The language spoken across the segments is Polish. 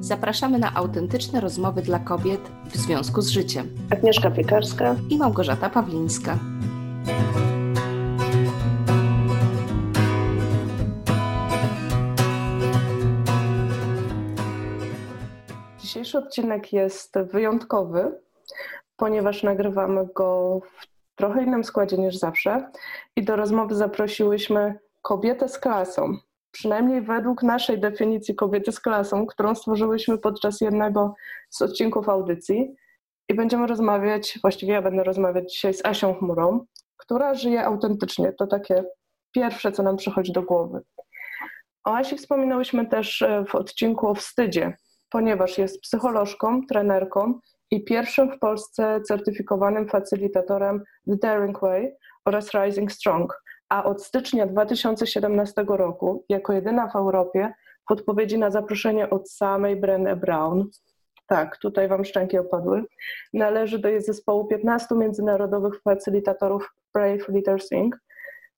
Zapraszamy na autentyczne rozmowy dla kobiet w związku z życiem. Agnieszka Piekarska i Małgorzata Pawlińska. Dzisiejszy odcinek jest wyjątkowy, ponieważ nagrywamy go w trochę innym składzie niż zawsze i do rozmowy zaprosiłyśmy kobietę z klasą przynajmniej według naszej definicji kobiety z klasą, którą stworzyłyśmy podczas jednego z odcinków audycji. I będziemy rozmawiać, właściwie ja będę rozmawiać dzisiaj z Asią Chmurą, która żyje autentycznie. To takie pierwsze, co nam przychodzi do głowy. O Asi wspominałyśmy też e, w odcinku o wstydzie, ponieważ jest psycholożką, trenerką i pierwszym w Polsce certyfikowanym facylitatorem The Daring Way oraz Rising Strong, a od stycznia 2017 roku, jako jedyna w Europie, w odpowiedzi na zaproszenie od samej Brené Brown, tak, tutaj Wam szczęki opadły, należy do jej zespołu 15 międzynarodowych facylitatorów Brave Leaders Inc.,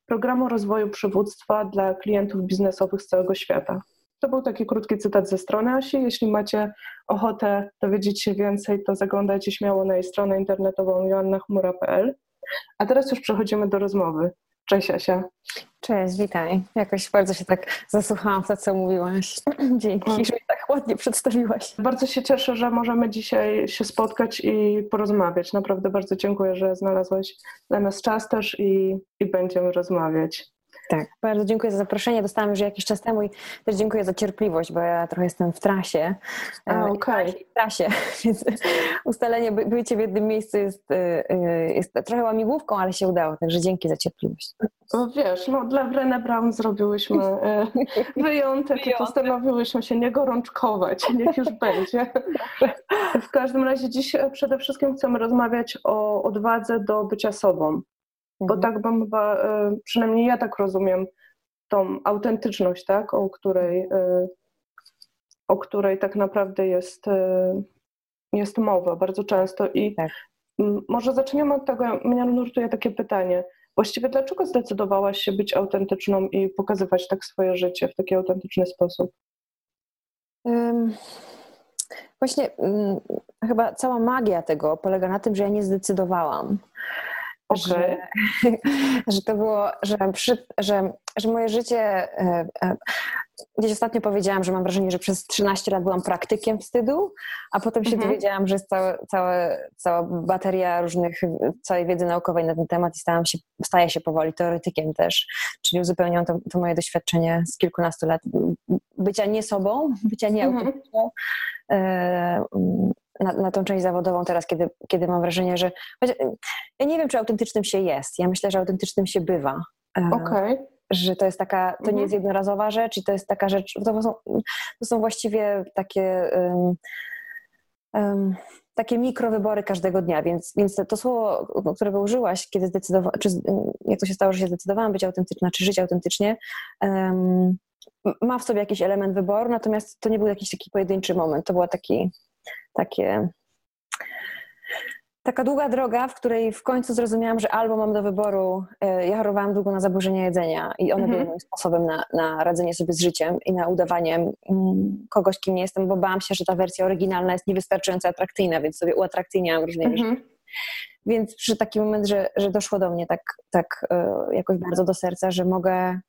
programu rozwoju przywództwa dla klientów biznesowych z całego świata. To był taki krótki cytat ze strony Asi. Jeśli macie ochotę dowiedzieć się więcej, to zaglądajcie śmiało na jej stronę internetową joannachmura.pl. A teraz już przechodzimy do rozmowy. Cześć Asia. Cześć, witaj. Jakoś bardzo się tak zasłuchałam w to, co mówiłaś. Dzięki, mm. że mi tak ładnie przedstawiłaś. Bardzo się cieszę, że możemy dzisiaj się spotkać i porozmawiać. Naprawdę bardzo dziękuję, że znalazłaś dla nas czas też i, i będziemy rozmawiać. Tak, bardzo dziękuję za zaproszenie. Dostałam już jakiś czas temu i też dziękuję za cierpliwość, bo ja trochę jestem w trasie. A, e, okej. Okay. W trasie, więc ustalenie by, bycie w jednym miejscu jest, e, e, jest trochę łamigłówką, ale się udało, także dzięki za cierpliwość. No wiesz, no dla Brené Brown zrobiłyśmy wyjątek i postanowiłyśmy się nie gorączkować, niech już będzie. W każdym razie dziś przede wszystkim chcemy rozmawiać o odwadze do bycia sobą bo mhm. tak bym chyba, e, przynajmniej ja tak rozumiem, tą autentyczność, tak, o której, e, o której tak naprawdę jest, e, jest mowa bardzo często. I tak. może zaczniemy od tego, mnie nurtuje takie pytanie. Właściwie dlaczego zdecydowałaś się być autentyczną i pokazywać tak swoje życie w taki autentyczny sposób? Um, właśnie um, chyba cała magia tego polega na tym, że ja nie zdecydowałam. Okay. Że, że to było, że, przy, że, że moje życie. E, e, gdzieś ostatnio powiedziałam, że mam wrażenie, że przez 13 lat byłam praktykiem wstydu, a potem się mhm. dowiedziałam, że jest cała, cała, cała bateria różnych, całej wiedzy naukowej na ten temat i stałam się, staję się powoli teoretykiem też, czyli uzupełniam to, to moje doświadczenie z kilkunastu lat bycia nie sobą, bycia nie mhm. Na, na tą część zawodową teraz, kiedy, kiedy mam wrażenie, że ja nie wiem, czy autentycznym się jest. Ja myślę, że autentycznym się bywa. E, Okej. Okay. Że to jest taka, to mhm. nie jest jednorazowa rzecz i to jest taka rzecz, to są, to są właściwie takie um, um, takie mikrowybory każdego dnia, więc, więc to słowo, którego użyłaś, kiedy zdecydowałam, czy jak to się stało, że się zdecydowałam być autentyczna, czy żyć autentycznie, um, ma w sobie jakiś element wyboru, natomiast to nie był jakiś taki pojedynczy moment, to był taki, takie taka długa droga, w której w końcu zrozumiałam, że albo mam do wyboru, e, ja chorowałam długo na zaburzenia jedzenia i one były mhm. moim sposobem na, na radzenie sobie z życiem i na udawanie mm, kogoś, kim nie jestem, bo bałam się, że ta wersja oryginalna jest niewystarczająco atrakcyjna, więc sobie uatrakcyjniałam różne rzeczy. Mhm. Więc przy taki moment, że, że doszło do mnie tak, tak e, jakoś bardzo do serca, że mogę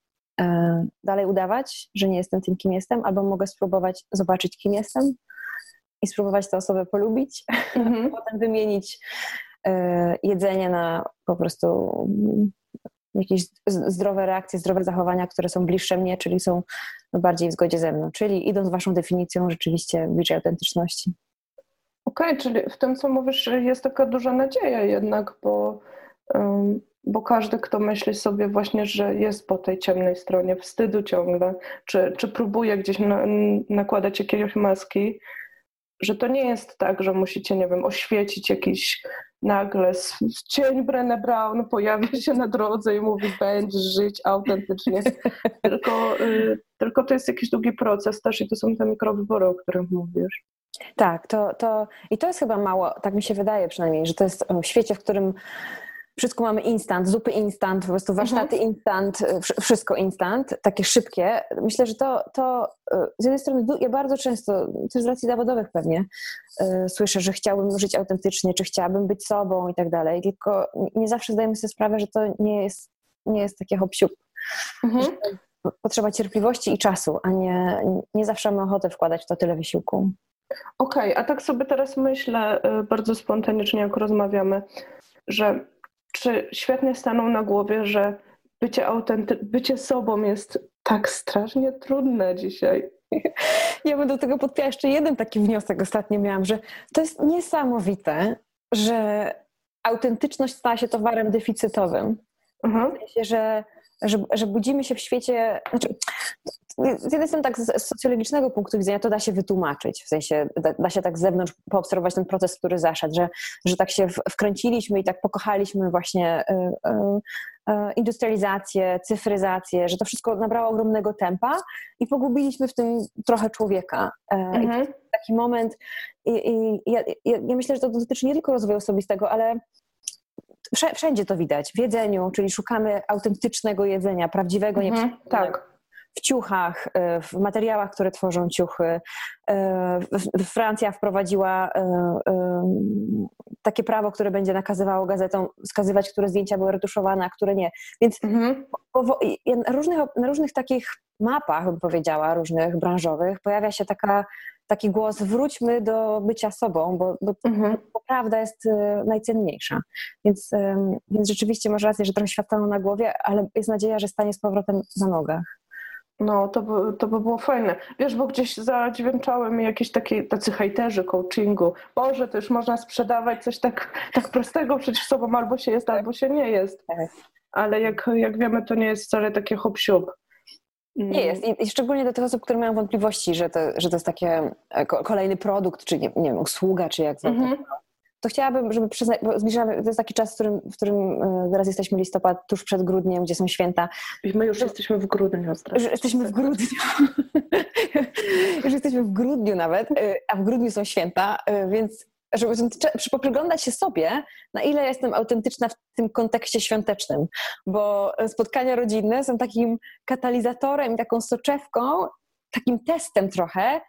e, dalej udawać, że nie jestem tym, kim jestem, albo mogę spróbować zobaczyć, kim jestem i spróbować tę osobę polubić, mm-hmm. potem wymienić y, jedzenie na po prostu jakieś zdrowe reakcje, zdrowe zachowania, które są bliższe mnie, czyli są bardziej w zgodzie ze mną. Czyli idąc waszą definicją, rzeczywiście bliżej autentyczności. Okej, okay, czyli w tym, co mówisz, jest taka duża nadzieja jednak, bo, bo każdy, kto myśli sobie właśnie, że jest po tej ciemnej stronie wstydu ciągle, czy, czy próbuje gdzieś na, nakładać jakieś maski, że to nie jest tak, że musicie, nie wiem, oświecić jakiś nagle cień Brené Brown pojawia się na drodze i mówi będziesz żyć autentycznie, tylko, y, tylko to jest jakiś długi proces też i to są te mikrowybory, o których mówisz. Tak, to, to i to jest chyba mało, tak mi się wydaje przynajmniej, że to jest w świecie, w którym wszystko mamy instant, zupy instant, po prostu warsztaty mhm. instant, wszystko instant, takie szybkie. Myślę, że to, to z jednej strony ja bardzo często, też z racji zawodowych pewnie, słyszę, że chciałbym żyć autentycznie, czy chciałabym być sobą i tak dalej, tylko nie zawsze zdajemy sobie sprawę, że to nie jest, nie jest takie hop mhm. Potrzeba cierpliwości i czasu, a nie, nie zawsze mamy ochotę wkładać w to tyle wysiłku. Okej, okay, a tak sobie teraz myślę bardzo spontanicznie, jak rozmawiamy, że czy świetnie stanął na głowie, że bycie, autenty- bycie sobą jest tak strasznie trudne dzisiaj. Ja bym do tego podpisała jeszcze jeden taki wniosek ostatnio miałam, że to jest niesamowite, że autentyczność stała się towarem deficytowym. Mhm. W sensie, że, że, że budzimy się w świecie. Znaczy, z jednej strony tak z socjologicznego punktu widzenia to da się wytłumaczyć, w sensie da, da, się tak z zewnątrz poobserwować ten proces, który zaszedł, że, że tak się wkręciliśmy i tak pokochaliśmy właśnie y, y, y, industrializację, cyfryzację, że to wszystko nabrało ogromnego tempa i pogubiliśmy w tym trochę człowieka. E, mhm. taki moment i, i ja, ja, ja myślę, że to dotyczy nie tylko rozwoju osobistego, ale wszędzie to widać. W jedzeniu, czyli szukamy autentycznego jedzenia, prawdziwego, mhm, nie tak w ciuchach, e, w materiałach, które tworzą ciuchy. E, Francja wprowadziła e, takie prawo, które będzie nakazywało gazetom wskazywać, które zdjęcia były retuszowane, a które nie. Więc mhm. na, różnych, na różnych takich mapach, bym powiedziała, różnych branżowych, pojawia się taka, taki głos: wróćmy do bycia sobą, bo, bo, mhm. bo prawda jest najcenniejsza. Więc, więc rzeczywiście masz rację, że trochę świat na głowie, ale jest nadzieja, że stanie z powrotem na nogach. No, to by, to by było fajne. Wiesz, bo gdzieś zadźwięczały mi jakieś takie, tacy hejterzy coachingu. Boże, to już można sprzedawać coś tak, tak prostego przecież sobą, albo się jest, albo się nie jest. Tak. Ale jak, jak wiemy, to nie jest wcale takie hop -siup. Nie jest. I, szczególnie do tych osób, które mają wątpliwości, że to, że to jest takie e, kolejny produkt, czy nie, nie wiem, usługa, czy jak mm -hmm to chciałabym, żeby przyznać, bo zbliżamy, to jest taki czas, w którym, w którym e, zaraz jesteśmy listopad, tuż przed grudniem, gdzie są święta. I my już jesteśmy w grudniu. Już jesteśmy w grudniu. już jesteśmy w grudniu nawet, e, a w grudniu są święta, więc żeby poprzyglądać się sobie, na ile jestem autentyczna w tym kontekście świątecznym, bo spotkania rodzinne są takim katalizatorem i taką soczewką, takim testem trochę,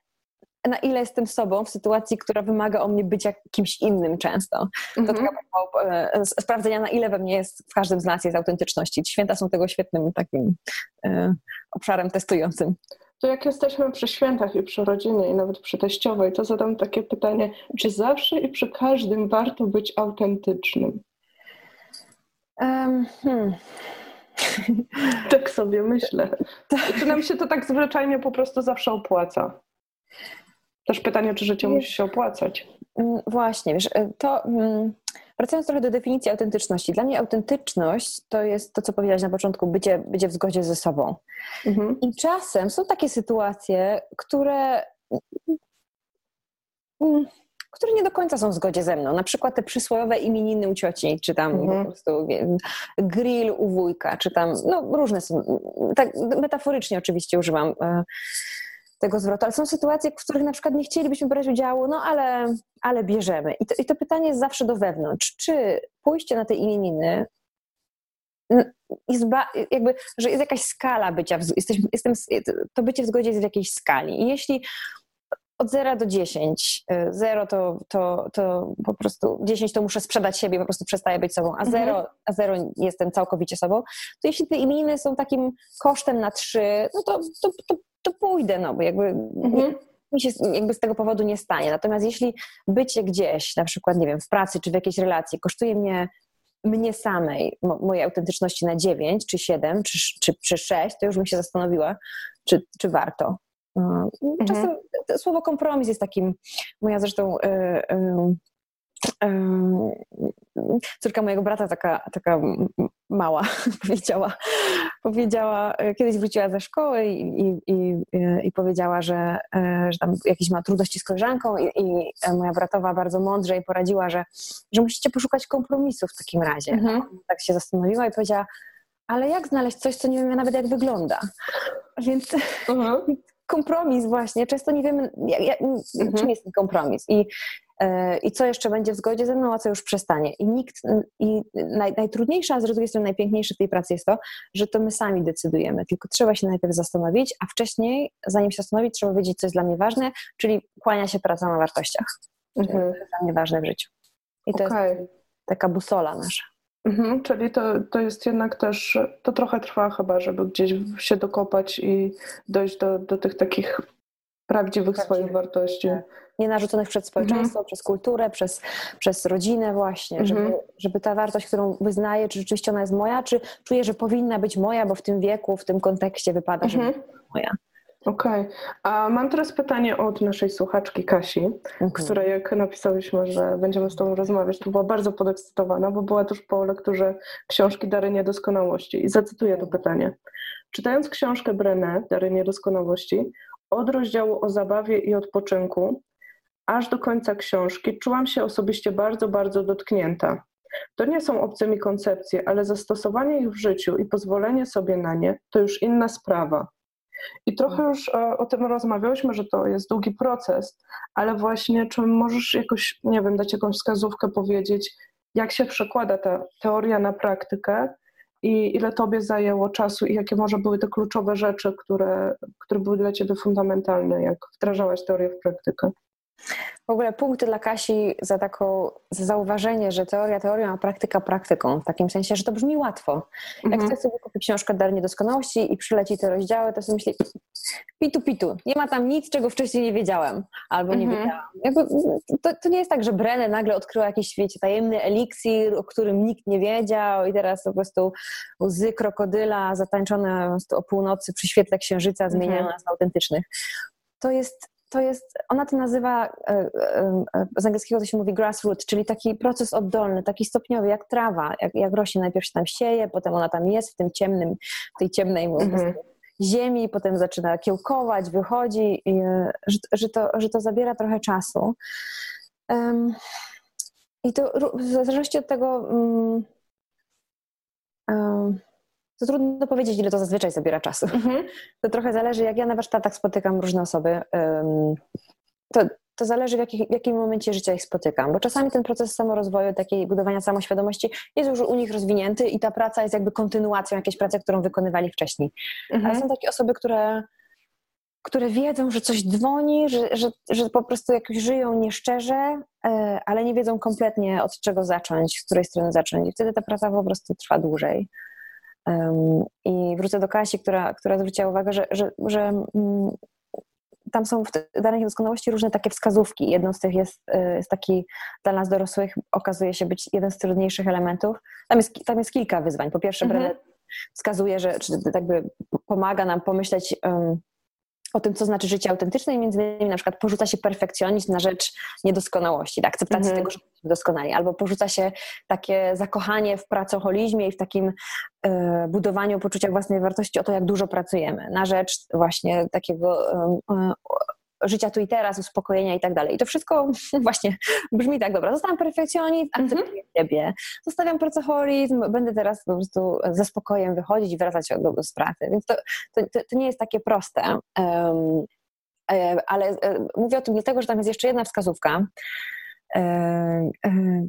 na ile jestem sobą w sytuacji, która wymaga o mnie bycia kimś innym często. To mm -hmm. taka sprawdzenia, na ile we mnie jest, w każdym z nas jest autentyczności. Święta są tego świetnym takim e, obszarem testującym. To jak jesteśmy przy świętach i przy rodzinie i nawet przy teściowej, to zadam takie pytanie, czy zawsze i przy każdym warto być autentycznym? Um, hmm. Tak sobie myślę. Czy nam się to tak zwyczajnie po prostu zawsze opłaca? Też pytanie, czy życie musi się opłacać. Mm, właśnie, wiesz, y, to mm, wracając trochę do definicji autentyczności. Dla mnie autentyczność to jest to, co powiedziałaś na początku, bycie, bycie w zgodzie ze sobą. Mhm. I czasem są takie sytuacje, które mm, które nie do końca są w zgodzie ze mną. Na przykład te przysłowiowe imieniny u cioci, czy tam mhm. po prostu wiem, grill u wujka, czy tam, no różne są, tak metaforycznie oczywiście używam e, tego zwrotu, ale są sytuacje, w których na przykład nie chcielibyśmy brać udziału, no ale, ale bierzemy. I to, I to pytanie jest zawsze do wewnątrz. Czy pójście na te imieniny jakby, że jest jakaś skala bycia, jesteśmy, jestem, to bycie w zgodzie jest w jakiejś skali. I jeśli od 0 do 10, 0 y, to, to, to po prostu 10 to muszę sprzedać siebie, po prostu przestaję być sobą, a 0, mhm. a 0 jestem całkowicie sobą, to jeśli te imieniny są takim kosztem na 3, no to, to, to to pójdę, no bo jakby mhm. mi się jakby z tego powodu nie stanie. Natomiast jeśli bycie gdzieś, na przykład, nie wiem, w pracy czy w jakiejś relacji kosztuje mnie mnie samej, mojej autentyczności na 9, czy 7, czy, czy, czy 6, to już bym się zastanowiła, czy, czy warto. No, czasem mhm. słowo kompromis jest takim, moja zresztą y, y, córka mojego brata, taka, taka mała, powiedziała, powiedziała, e, kiedyś wróciła ze szkoły i, i, i, i powiedziała, że, e, że tam jakieś ma trudności z koleżanką i, i moja bratowa bardzo mądrze jej poradziła, że, że musicie poszukać kompromisu w takim razie. Mhm. Tak się zastanowiła i powiedziała, ale jak znaleźć coś, co nie wiemy nawet jak wygląda? Więc mhm. kompromis właśnie, często nie wiemy, jak, jak, mhm. czym jest ten kompromis. I e, i co jeszcze będzie w zgodzie ze mną, a co już przestanie. I nikt, i naj, najtrudniejsze, a z drugiej strony najpiękniejsze w tej pracy jest to, że to my sami decydujemy, tylko trzeba się najpierw zastanowić, a wcześniej, zanim się zastanowić, trzeba wiedzieć, co jest dla mnie ważne, czyli kłania się praca na wartościach. Mhm. To jest dla mnie ważne w życiu. I to okay. jest taka busola nasza. Mhm, czyli to, to jest jednak też, to trochę trwa chyba, żeby gdzieś się dokopać i dojść do, do tych takich prawdziwych swoich wartości. Tak. Nie narzuconych przez społeczeństwo, mhm. przez kulturę, przez, przez rodzinę właśnie, mhm. żeby, żeby ta wartość, którą wyznaję, czy rzeczywiście ona jest moja, czy czuję, że powinna być moja, bo w tym wieku, w tym kontekście wypada, że mhm. moja. Okej. Okay. A mam teraz pytanie od naszej słuchaczki Kasi, mhm. która jak napisałyśmy, że będziemy z Tobą rozmawiać, to była bardzo podekscytowana, bo była tuż po lekturze książki Dary Niedoskonałości. I zacytuję to pytanie. Czytając książkę Brené, Dary Niedoskonałości, od rozdziału o zabawie i odpoczynku, aż do końca książki, czułam się osobiście bardzo, bardzo dotknięta. To nie są obce mi koncepcje, ale zastosowanie ich w życiu i pozwolenie sobie na nie to już inna sprawa. I trochę już o, o, tym rozmawiałyśmy, że to jest długi proces, ale właśnie czy możesz jakoś, nie wiem, dać jakąś wskazówkę, powiedzieć, jak się przekłada ta teoria na praktykę i ile tobie zajęło czasu i jakie może były te kluczowe rzeczy, które, które były dla ciebie fundamentalne, jak wdrażałaś teorię w praktykę? W ogóle punkty dla Kasi za taką za zauważenie, że teoria teorią, a praktyka praktyką. W takim sensie, że to brzmi łatwo. Jak mhm. chcę sobie kupić książkę Dar Niedoskonałości i przyleci te rozdziały, to sobie myślę, pitu, pitu. Nie ma tam nic, czego wcześniej nie wiedziałem albo nie mhm. wiedziałam. Jakby, to, to, nie jest tak, że Brenę nagle odkryła jakiś, wiecie, tajemny eliksir, o którym nikt nie wiedział i teraz po prostu łzy krokodyla zatańczone o północy przy świetle księżyca zmieniają mhm. nas na autentycznych. To jest to jest, ona to nazywa, e, e, e, z angielskiego to się mówi grassroot, czyli taki proces oddolny, taki stopniowy, jak trawa, jak, jak rośnie, najpierw się tam sieje, potem ona tam jest w tym ciemnym, w tej ciemnej mhm. ziemi, potem zaczyna kiełkować, wychodzi, i, że, że, to, że to zabiera trochę czasu. Um, I to w zależności od tego, um, um, to trudno powiedzieć, ile to zazwyczaj zabiera czasu. Mhm. To trochę zależy, jak ja na warsztatach spotykam różne osoby. To, to zależy, w, jakich, w jakim momencie życia ich spotykam, bo czasami ten proces samorozwoju, takiej budowania samoświadomości jest już u nich rozwinięty i ta praca jest jakby kontynuacją jakiejś pracy, którą wykonywali wcześniej. Mhm. Ale są takie osoby, które, które wiedzą, że coś dzwoni, że, że, że po prostu jakoś żyją nieszczerze, e, ale nie wiedzą kompletnie od czego zacząć, z której strony zacząć. I wtedy ta praca po prostu trwa dłużej. I wrócę do Kasi, która, która zwróciła uwagę, że, że, że mm, tam są w danej niedoskonałości różne takie wskazówki. Jedną z tych jest, y, jest taki dla nas dorosłych, okazuje się być jeden z trudniejszych elementów. Tam jest, tam jest kilka wyzwań. Po pierwsze, mhm. wskazuje, że czy jakby pomaga nam pomyśleć um, o tym, co znaczy życie autentyczne i między innymi na przykład porzuca się perfekcjonizm na rzecz niedoskonałości, tak, akceptacji mhm. tego, że jesteśmy doskonali, albo porzuca się takie zakochanie w pracoholizmie i w takim y, budowaniu poczucia własnej wartości o to, jak dużo pracujemy, na rzecz właśnie takiego y, y, życia tu i teraz, uspokojenia i tak dalej. I to wszystko właśnie brzmi tak, dobra, zostawiam perfekcjonizm, mhm. akceptuję mm-hmm. siebie, zostawiam pracoholizm, będę teraz po prostu ze spokojem wychodzić i wracać do, z pracy. Więc to, to, to nie jest takie proste. Um, ale e, mówię o tym dlatego, że tam jest jeszcze jedna wskazówka,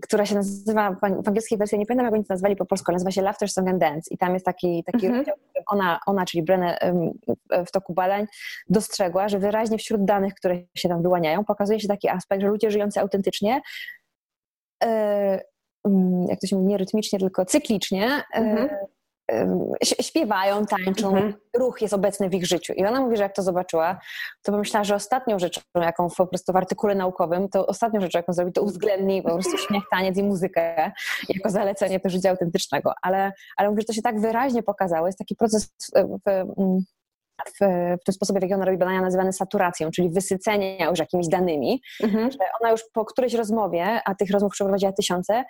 która się nazywa, w angielskiej wersji, nie pamiętam jak oni to nazwali po polsku, nazywa się Laughter, Song and Dance i tam jest taki, taki mhm. rozdział, ona, ona, czyli Brenę w toku badań dostrzegła, że wyraźnie wśród danych, które się tam wyłaniają, pokazuje się taki aspekt, że ludzie żyjący autentycznie e, jak to się mówi, nie rytmicznie, tylko cyklicznie, mhm śpiewają, tańczą, mhm. ruch jest obecny w ich życiu. I ona mówi, że jak to zobaczyła, to pomyślała, że ostatnią rzeczą, jaką po prostu w artykule naukowym, to ostatnią rzeczą, jaką zrobi, to uwzględni po prostu śmiech, taniec i muzykę jako zalecenie też życia autentycznego. Ale, ale mówi, że to się tak wyraźnie pokazało. Jest taki proces w, w, w, tym sposobie, w jaki ona robi badania, nazywany saturacją, czyli wysycenia już jakimiś danymi, mhm. że ona już po którejś rozmowie, a tych rozmów przeprowadziła tysiące,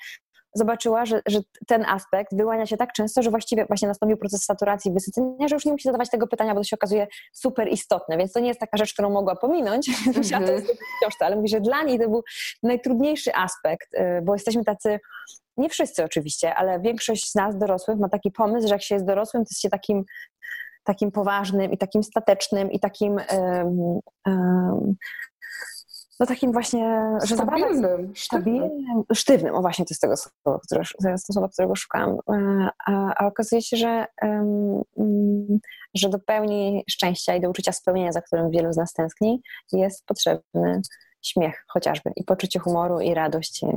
zobaczyła, że, że ten aspekt wyłania się tak często, że właściwie właśnie nastąpił proces saturacji, wysycenia, że już nie musi zadawać tego pytania, bo to się okazuje super istotne, więc to nie jest taka rzecz, którą mogła pominąć, musiała to jest książce, ale mówi, że dla niej to był najtrudniejszy aspekt, y, bo jesteśmy tacy, nie wszyscy oczywiście, ale większość z nas dorosłych ma taki pomysł, że jak się jest dorosłym, to jest się takim takim poważnym i takim statecznym i takim um, um, no takim właśnie, że Stabilnym, sztywnym. stabilnym, sztywnym, o właśnie to jest tego słowa, które, to jest to słowo, którego szukałam, E, a, a okazuje się, że, mm, że do pełni szczęścia i do uczucia spełnienia, za którym wielu z nas tęskni, jest potrzebny śmiech chociażby i poczucie humoru i radość i,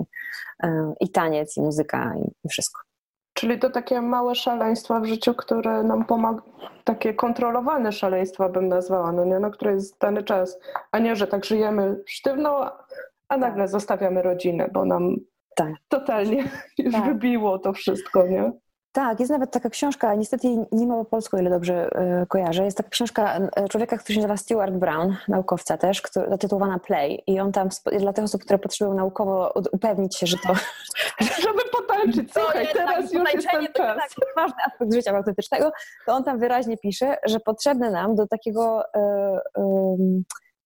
e, i taniec i muzyka i, i wszystko. Czyli to takie małe szaleństwa w życiu, które nam pomagają, takie kontrolowane szaleństwa bym nazwała, no nie, na które jest dany czas, a nie, że tak żyjemy sztywno, a nagle zostawiamy rodzinę, bo nam Tak. totalnie już Tak. wybiło to wszystko, nie? Tak, jest nawet taka książka, niestety nie ma po polsku, ile dobrze e, kojarzę. Jest taka książka e, człowieka, który się nazywa Stuart Brown, naukowca też, który, zatytułowana Play. I on tam, dla tych osób, które potrzebują naukowo upewnić się, że to, Żeby potańczyć, słuchaj, jest teraz tak, już jest ten czas. tak ważny aspekt życia autentycznego, to on tam wyraźnie pisze, że potrzebne nam do takiego e,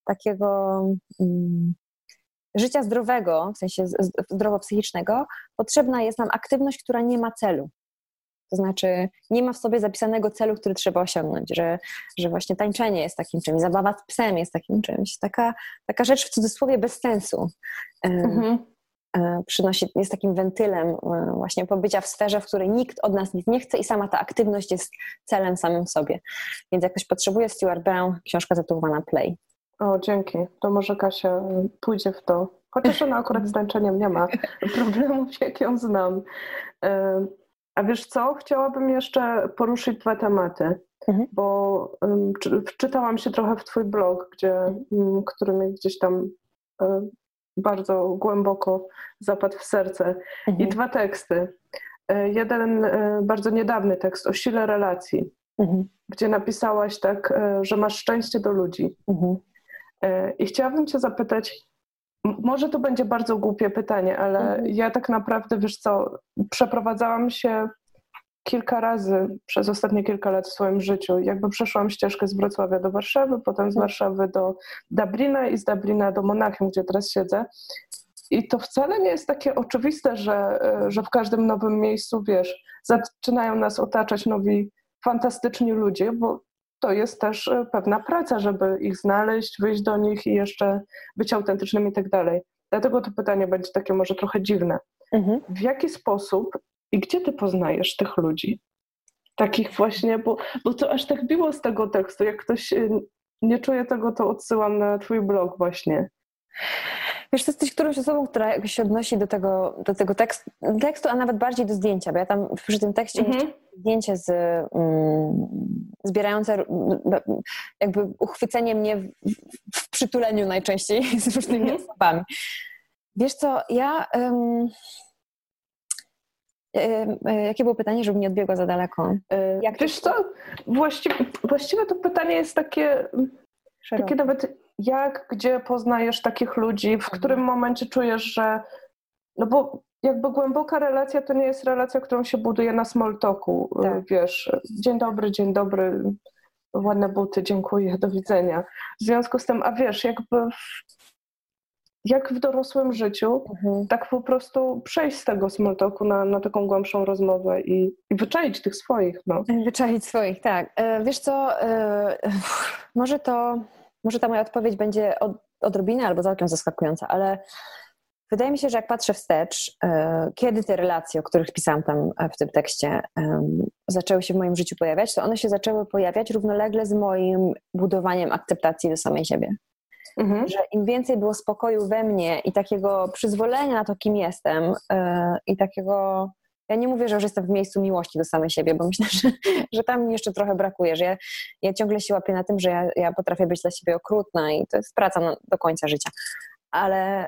takiego mm, życia zdrowego, w sensie zdrowo-psychicznego, potrzebna jest nam aktywność, która nie ma celu. To znaczy, nie ma w sobie zapisanego celu, który trzeba osiągnąć, że, że właśnie tańczenie jest takim czymś, zabawa z psem jest takim czymś, taka, taka rzecz w cudzysłowie bez sensu. E, Mhm. e, przynosi, jest takim wentylem e, właśnie pobycia w sferze, w której nikt od nas nic nie chce i sama ta aktywność jest celem samym sobie. Więc jak ktoś potrzebuje Stuart Brown, książka zatytułowana Play. O, dzięki. To może Kasia y, pójdzie w to. Chociaż ona akurat z tańczeniem nie ma problemów, jak ją znam. A wiesz co? Chciałabym jeszcze poruszyć dwa tematy, Mhm. bo ym, czy- wczytałam się trochę w twój blog, gdzie, który mnie gdzieś tam y, bardzo głęboko zapadł w serce. I dwa teksty. Y, Jeden y, bardzo niedawny tekst o sile relacji, Mhm. gdzie napisałaś tak, że masz szczęście do ludzi. Mhm. E, I chciałabym Cię zapytać, może to będzie bardzo głupie pytanie, ale Mhm. ja tak naprawdę, wiesz co, przeprowadzałam się kilka razy przez ostatnie kilka lat w swoim życiu. Jakby przeszłam ścieżkę z Wrocławia do Warszawy, potem z Mhm. Warszawy do Dublina i z Dublina do Monachium, gdzie teraz siedzę. I to wcale nie jest takie oczywiste, że, e, że w każdym nowym miejscu, wiesz, zaczynają nas otaczać nowi fantastyczni ludzie, bo to jest też e, pewna praca, żeby ich znaleźć, wyjść do nich i jeszcze być autentycznym i tak dalej. Dlatego to pytanie będzie takie może trochę dziwne. Mhm. W jaki sposób i gdzie ty poznajesz tych ludzi? Takich właśnie, bo, bo to aż tak biło z tego tekstu. Jak ktoś e, nie czuje tego, to odsyłam na twój blog właśnie. Wiesz, ty jesteś którąś osobą, która jakoś się odnosi do tego, do tego tekstu, tekstu, a nawet bardziej do zdjęcia, bo ja tam przy tym tekście Mhm. zdjęcie z, mm, zbierające jakby uchwycenie mnie w, w przytuleniu najczęściej z różnymi Mhm. osobami. Wiesz co, ja... e, jakie było pytanie, żeby nie odbiegła za daleko? Jak to Wiesz co, właściwie, właściwie to pytanie jest takie, takie nawet jak, gdzie poznajesz takich ludzi, w Mhm. którym momencie czujesz, że no bo jakby głęboka relacja to nie jest relacja, którą się buduje na small talku, e, Tak. wiesz, dzień dobry, dzień dobry, ładne buty, dziękuję, do widzenia. W związku z tym, a wiesz, jakby w, jak w dorosłym życiu, Mhm. tak po prostu przejść z tego small talku na, na taką głębszą rozmowę i, i wyczaić tych swoich, no. Wyczaić swoich, tak. E, Wiesz co, e, może to, może ta moja odpowiedź będzie od, odrobinę albo całkiem zaskakująca, ale wydaje mi się, że jak patrzę wstecz, e, kiedy te relacje, o których pisałam tam e, w tym tekście, zaczęły się w moim życiu pojawiać, to one się zaczęły pojawiać równolegle z moim budowaniem akceptacji do samej siebie. Mhm. Że im więcej było spokoju we mnie i takiego przyzwolenia na to, kim jestem e, i takiego ja nie mówię, że już jestem w miejscu miłości do samej siebie, bo myślę, że, że tam mi jeszcze trochę brakuje, że ja, ja ciągle się łapię na tym, że ja, ja potrafię być dla siebie okrutna i to jest praca na, do końca życia. Ale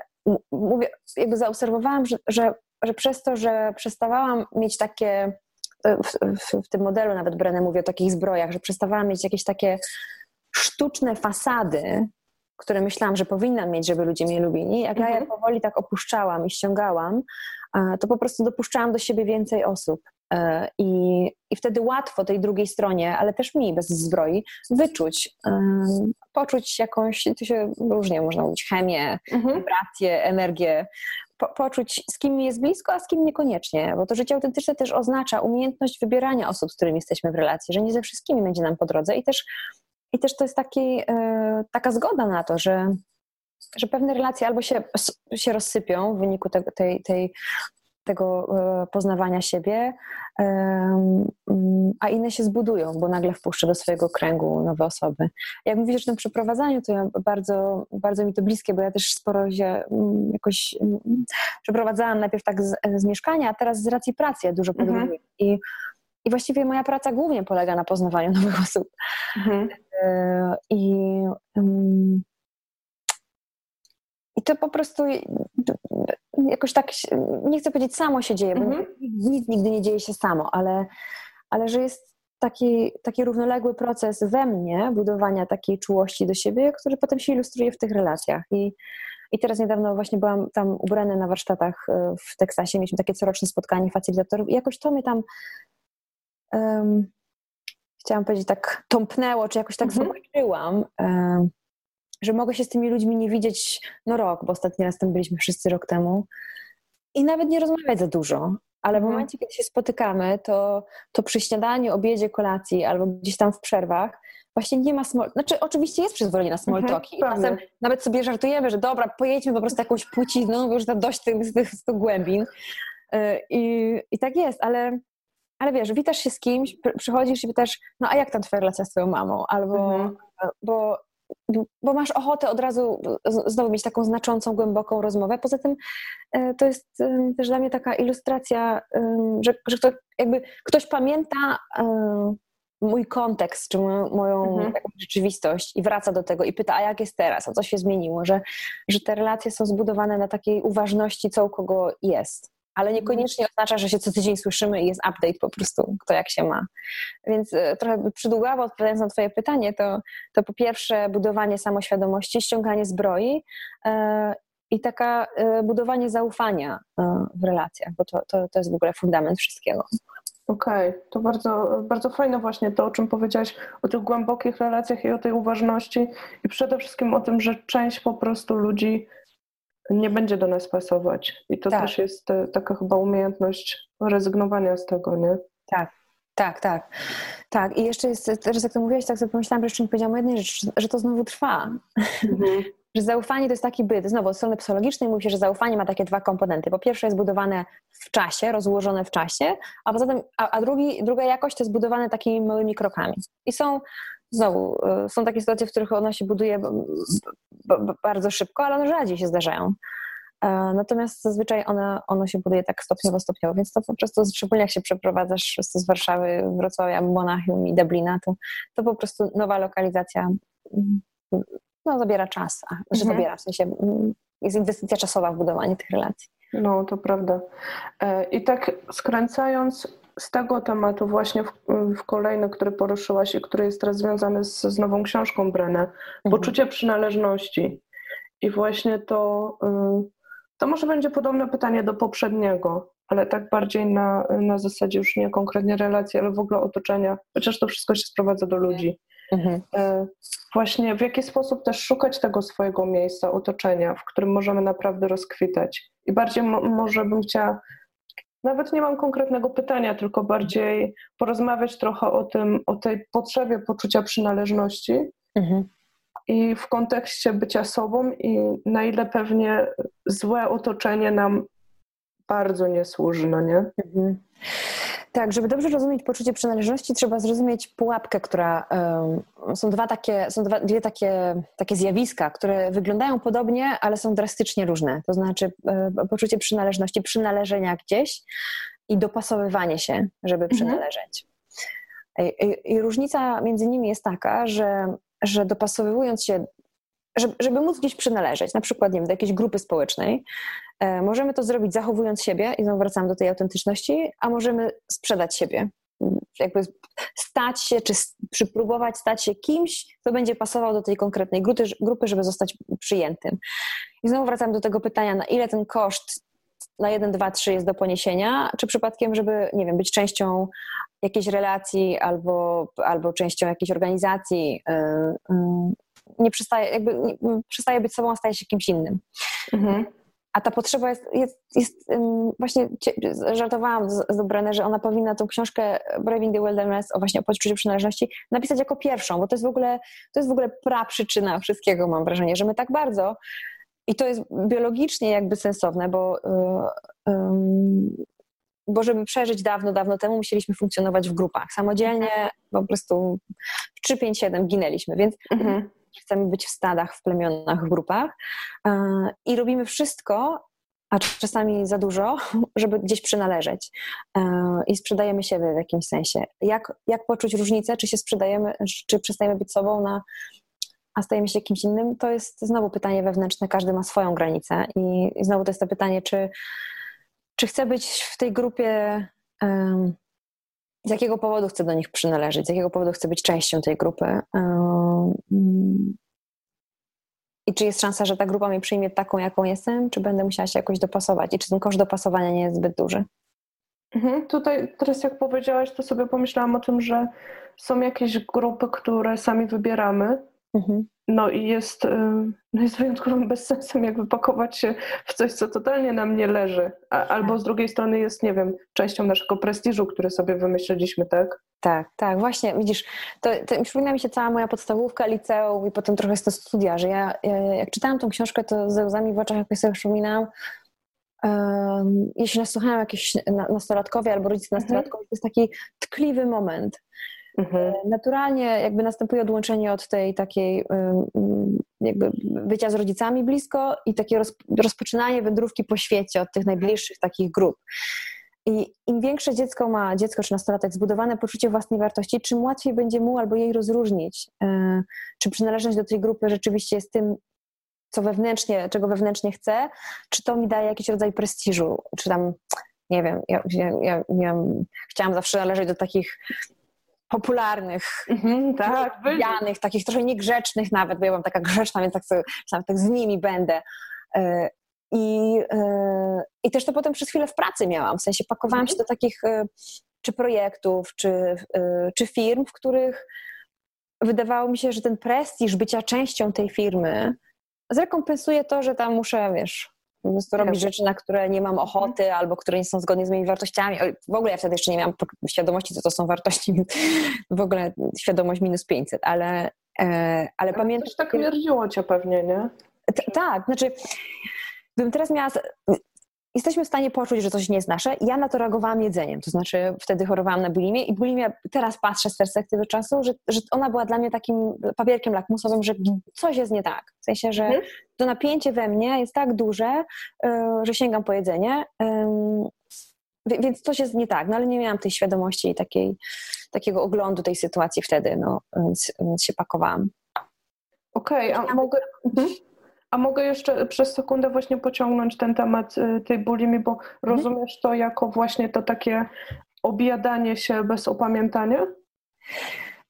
mówię, jakby zaobserwowałam, że, że, że przez to, że przestawałam mieć takie, e, w, w, w tym modelu nawet Brenę mówię o takich zbrojach, że przestawałam mieć jakieś takie sztuczne fasady, które myślałam, że powinnam mieć, żeby ludzie mnie lubili. Jak ja Mhm. powoli tak opuszczałam i ściągałam, to po prostu dopuszczałam do siebie więcej osób. E, I, I wtedy łatwo tej drugiej stronie, ale też mi bez zbroi, wyczuć, em, poczuć jakąś, to się różnie można mówić, chemię, Mhm. wibrację, energię, po, poczuć z kim jest blisko, a z kim niekoniecznie, bo to życie autentyczne też oznacza umiejętność wybierania osób, z którymi jesteśmy w relacji, że nie ze wszystkimi będzie nam po drodze i też, i też to jest taki, e, taka zgoda na to, że że pewne relacje albo się, się rozsypią w wyniku tego, tej, tej, tego e, poznawania siebie, mm, a inne się zbudują, bo nagle wpuszczę do swojego kręgu nowe osoby. Jak mówisz o tym przeprowadzaniu, to ja bardzo, bardzo mi to bliskie, bo ja też sporo się mm, jakoś mm, przeprowadzałam najpierw tak z, z mieszkania, a teraz z racji pracy ja dużo podróżuję. Mhm. I, I właściwie moja praca głównie polega na poznawaniu nowych osób. Mhm. E, I i to po prostu jakoś tak, nie chcę powiedzieć samo się dzieje, bo mm-hmm. nic nigdy nie dzieje się samo, ale, ale że jest taki, taki równoległy proces we mnie budowania takiej czułości do siebie, który potem się ilustruje w tych relacjach. I, i teraz niedawno właśnie byłam tam ubrana na warsztatach e, w Teksasie, mieliśmy takie coroczne spotkanie facylitatorów i jakoś to mnie tam um, chciałam powiedzieć tak tąpnęło, czy jakoś tak mm-hmm. zobaczyłam, um, że mogę się z tymi ludźmi nie widzieć no rok, bo ostatni raz tam byliśmy wszyscy rok temu i nawet nie rozmawiać za dużo. Ale w mhm. momencie, kiedy się spotykamy, to, to przy śniadaniu, obiedzie, kolacji albo gdzieś tam w przerwach właśnie nie ma small... Znaczy oczywiście jest przyzwolenie na small mhm, talki. Mhm, Czasem nawet sobie żartujemy, że dobra, pojedźmy po prostu jakąś płciną, bo już to dość tych, tych, tych głębin. Y, I, I tak jest, ale, ale wiesz, witasz się z kimś, przychodzisz i pytasz, no a jak tam twoja relacja z twoją mamą? Albo, mhm. bo bo masz ochotę od razu znowu mieć taką znaczącą, głęboką rozmowę. Poza tym e, to jest też dla mnie taka ilustracja, że, że kto, jakby ktoś pamięta e, mój kontekst, czy moją, moją mhm. rzeczywistość i wraca do tego i pyta, a jak jest teraz, a co się zmieniło, że, że te relacje są zbudowane na takiej uważności, co u kogo jest ale niekoniecznie oznacza, że się co tydzień słyszymy i jest update po prostu, kto jak się ma. Więc e, trochę przydługawo odpowiadając na Twoje pytanie, to, to po pierwsze budowanie samoświadomości, ściąganie zbroi e, i taka e, budowanie zaufania w relacjach, bo to, to, to jest w ogóle fundament wszystkiego. Okej, okay. to bardzo, bardzo fajne właśnie to, o czym powiedziałaś, o tych głębokich relacjach i o tej uważności i przede wszystkim o tym, że część po prostu ludzi nie będzie do nas pasować. I to tak. też jest e, taka chyba umiejętność rezygnowania z tego, nie? Tak. Tak, tak. Tak. I jeszcze jest, teraz jak to mówiłaś, tak sobie pomyślałam, że jeszcze nie powiedziałam jednej rzeczy, że to znowu trwa. Mhm. że zaufanie to jest taki byt. Znowu od strony psychologicznej mówi się, że zaufanie ma takie dwa komponenty. Po pierwsze jest budowane w czasie, rozłożone w czasie, a poza tym, a, a drugi, druga jakość to jest budowane takimi małymi krokami. I są znowu, y, są takie sytuacje, w których ono się buduje bardzo szybko, ale one rzadziej się zdarzają. E, natomiast zazwyczaj ono, ono się buduje tak stopniowo, stopniowo, więc to po prostu, szczególnie jak się przeprowadzasz z Warszawy, Wrocławia, Monachium i Dublina, to, to po prostu nowa lokalizacja mm, no, zabiera czas, a, że mhm. zabiera, w sensie mm, jest inwestycja czasowa w budowanie tych relacji. No, to prawda. E, I tak skręcając z tego tematu właśnie w, w kolejny, który poruszyłaś i który jest teraz związany z, z nową książką Brenę, mhm. poczucie przynależności. I właśnie to, y, to może będzie podobne pytanie do poprzedniego, ale tak bardziej na, na zasadzie już nie konkretnie relacji, ale w ogóle otoczenia, chociaż to wszystko się sprowadza do ludzi. Mhm. E, właśnie w jaki sposób też szukać tego swojego miejsca, otoczenia, w którym możemy naprawdę rozkwitać. I bardziej mo może bym chciała nawet nie mam konkretnego pytania, tylko bardziej porozmawiać trochę o tym, o tej potrzebie poczucia przynależności mhm. i w kontekście bycia sobą i na ile pewnie złe otoczenie nam bardzo nie służy, no nie? Mhm. Tak, żeby dobrze rozumieć poczucie przynależności, trzeba zrozumieć pułapkę, która. Um, są dwa takie, są dwa, dwie takie, takie zjawiska, które wyglądają podobnie, ale są drastycznie różne. To znaczy um, poczucie przynależności, przynależenia gdzieś i dopasowywanie się, żeby mhm. przynależeć. I, i, I, różnica między nimi jest taka, że, że dopasowując się żeby, żeby móc gdzieś przynależeć, na przykład nie wiem, do jakiejś grupy społecznej, e, możemy to zrobić zachowując siebie i znowu wracam do tej autentyczności, a możemy sprzedać siebie. Jakby stać się, czy przypróbować stać się kimś, kto będzie pasował do tej konkretnej grupy, żeby zostać przyjętym. I znowu wracam do tego pytania, na ile ten koszt na 1, 2, 3 jest do poniesienia, czy przypadkiem, żeby, nie wiem, być częścią jakiejś relacji albo, albo częścią jakiejś organizacji, yy, yy, nie przestaje, jakby nie, przestaje być sobą, a staje się kimś innym. Mhm. a ta potrzeba jest, jest, jest um, właśnie, żartowałam z, z że ona powinna tą książkę Braving the Wilderness o właśnie o poczuciu przynależności napisać jako pierwszą, bo to jest w ogóle, to jest w ogóle praprzyczyna wszystkiego, mam wrażenie, że my tak bardzo i to jest biologicznie jakby sensowne, bo, um, bo żeby przeżyć dawno, dawno temu musieliśmy funkcjonować w grupach. Samodzielnie po prostu w 3, 5, 7 ginęliśmy, więc mhm. Chcemy być w stadach, w plemionach, w grupach i robimy wszystko, a czasami za dużo, żeby gdzieś przynależeć. I sprzedajemy siebie w jakimś sensie. Jak, jak poczuć różnicę, czy się sprzedajemy, czy przestajemy być sobą na a stajemy się kimś innym, to jest znowu pytanie wewnętrzne, każdy ma swoją granicę i, i znowu to jest to pytanie, czy, czy chcę być w tej grupie, um, z jakiego powodu chcę do nich przynależeć, z jakiego powodu chcę być częścią tej grupy. I czy jest szansa, że ta grupa mnie przyjmie taką, jaką jestem, czy będę musiała się jakoś dopasować i czy ten koszt dopasowania nie jest zbyt duży? Mhm. Tutaj teraz jak powiedziałaś, to sobie pomyślałam o tym, że są jakieś grupy, które sami wybieramy, Mhm. No i jest, y, no jest wyjątkowym bezsensem, jak wypakować się w coś, co totalnie nam nie leży. A, albo z drugiej strony jest, nie wiem, częścią naszego prestiżu, który sobie wymyśliliśmy, tak? Tak, tak, właśnie, widzisz, to, to przypomina mi się cała moja podstawówka, liceum i potem trochę z to studia, że ja, ja, jak czytałam tą książkę, to ze łzami w oczach jakoś sobie przypominałam, um, jeśli nas słuchają jakieś nastolatkowie albo rodzice mhm. nastolatkowie, mhm. to jest taki tkliwy moment, Mhm. E, naturalnie jakby następuje odłączenie od tej takiej jakby bycia z rodzicami blisko i takie rozpoczynanie wędrówki po świecie od tych najbliższych takich grup. I im większe dziecko ma, dziecko czy nastolatek, zbudowane poczucie własnej wartości, czym łatwiej będzie mu albo jej rozróżnić, e, czy przynależność do tej grupy rzeczywiście jest tym, co wewnętrznie, czego wewnętrznie chcę, czy to mi daje jakiś rodzaj prestiżu, czy tam, nie wiem, ja, ja, ja, ja chciałam zawsze należeć do takich popularnych, mhm, tak, lubianych, takich trochę niegrzecznych nawet, bo ja byłam taka grzeczna, więc tak, sobie, tak z nimi będę. E, I, e, I też to potem przez chwilę w pracy miałam, w sensie pakowałam mhm. się do takich e, czy projektów, czy, czy firm, w których wydawało mi się, że ten prestiż bycia częścią tej firmy zrekompensuje to, że tam muszę, wiesz, po prostu robić rzeczy, na które nie mam ochoty mhm. albo które nie są zgodne z moimi wartościami. W ogóle ja wtedy jeszcze nie miałam świadomości, co to są wartości, w ogóle świadomość minus 500, ale, e, ale pamiętam... Też tak mierdziło cię pewnie, nie? tak, znaczy gdybym teraz miała jesteśmy w stanie poczuć, że coś nie jest nasze. Ja na to reagowałam jedzeniem, to znaczy wtedy chorowałam na bulimię i bulimia, teraz patrzę z perspektywy czasu, że, że ona była dla mnie takim papierkiem lakmusowym, że coś jest nie tak. W sensie, że mhm. to napięcie we mnie jest tak duże, e, że sięgam po jedzenie, więc coś jest nie tak, no ale nie miałam tej świadomości i takiej, takiego oglądu tej sytuacji wtedy, no, więc, więc się pakowałam. Okej, okay, a mogę... Mhm. A mogę jeszcze przez sekundę właśnie pociągnąć ten temat y, tej bulimi, bo mhm. rozumiesz to jako właśnie to takie objadanie się bez opamiętania?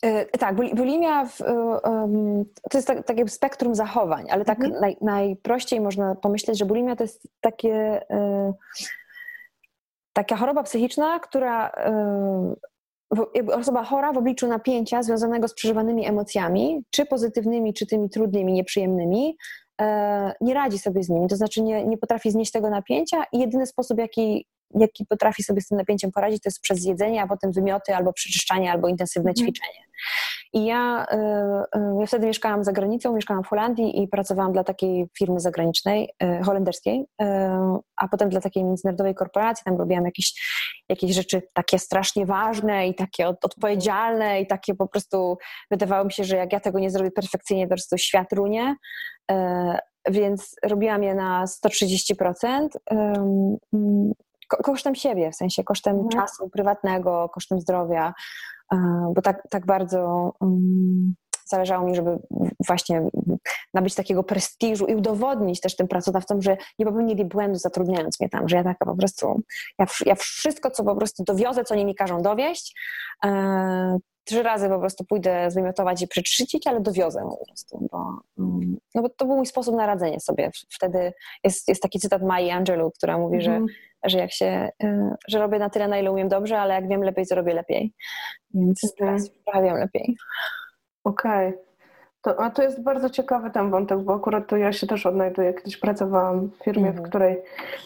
Y, tak, bulimia w, y, to jest tak, takie spektrum zachowań, ale tak mhm. naj, najprościej można pomyśleć, że bulimia to jest takie, taka choroba psychiczna, która osoba chora w obliczu napięcia związanego z przeżywanymi emocjami, czy pozytywnymi, czy tymi trudnymi, nieprzyjemnymi, nie radzi sobie z nimi, to znaczy nie, nie potrafi znieść tego napięcia i jedyny sposób, jaki, jaki potrafi sobie z tym napięciem poradzić, to jest przez jedzenie, a potem wymioty albo przeczyszczanie, albo intensywne mhm. ćwiczenie. I ja, e, e, ja wtedy mieszkałam za granicą, mieszkałam w Holandii i pracowałam dla takiej firmy zagranicznej, holenderskiej, a potem dla takiej międzynarodowej korporacji, tam robiłam jakieś, jakieś rzeczy takie strasznie ważne i takie odpowiedzialne i takie po prostu wydawało mi się, że jak ja tego nie zrobię perfekcyjnie, to po prostu świat runie. E, więc robiłam je na 130%, kosztem siebie, w sensie kosztem mhm. czasu prywatnego, kosztem zdrowia, e, bo tak, tak bardzo zależało mi, żeby właśnie nabyć takiego prestiżu i udowodnić też tym pracodawcom, że nie popełnili błędu zatrudniając mnie tam, że ja taka po prostu, ja, ja wszystko, co po prostu dowiozę, co oni mi każą dowieść, e, trzy razy po prostu pójdę zwymiotować i przeczyścić, ale dowiozę po prostu, bo, mm, no bo to był mój sposób na radzenie sobie. Wtedy jest, jest taki cytat Mai Angelou, która mówi, mm. że, mhm. że jak się, y, że robię na tyle, na ile umiem dobrze, ale jak wiem lepiej, to robię lepiej. Więc mm. teraz trochę wiem lepiej. Okej. Okay. To, a to jest bardzo ciekawy ten wątek, bo akurat to ja się też odnajduję. Kiedyś pracowałam w firmie, Mhm. w której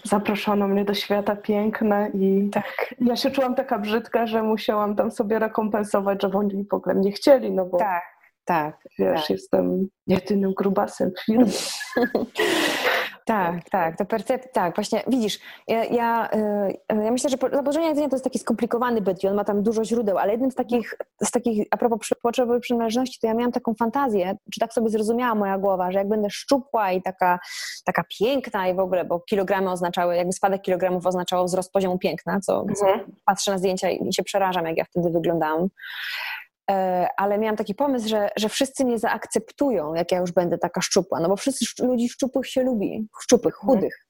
zaproszono mnie do świata piękne i Tak. ja się czułam taka brzydka, że musiałam tam sobie rekompensować, że oni w ogóle mnie chcieli, no bo Tak, tak. wiesz, tak. jestem jedynym grubasem w firmie. Tak, tak, to percep- tak, właśnie widzisz, ja, ja, y, ja myślę, że po- zaburzenie jedzenia to jest taki skomplikowany byt i on ma tam dużo źródeł, ale jednym z takich, z takich a propos potrzeby przynależności, to ja miałam taką fantazję, czy tak sobie zrozumiała moja głowa, że jak będę szczupła i taka, taka piękna i w ogóle, bo kilogramy oznaczały, jakby spadek kilogramów oznaczało wzrost poziomu piękna, co, co Mhm. patrzę na zdjęcia i się przerażam, jak ja wtedy wyglądałam. E, Ale miałam taki pomysł, że, że wszyscy mnie zaakceptują, jak ja już będę taka szczupła, no bo wszyscy ludzi szczupłych się lubi, szczupłych, Mhm. chudych.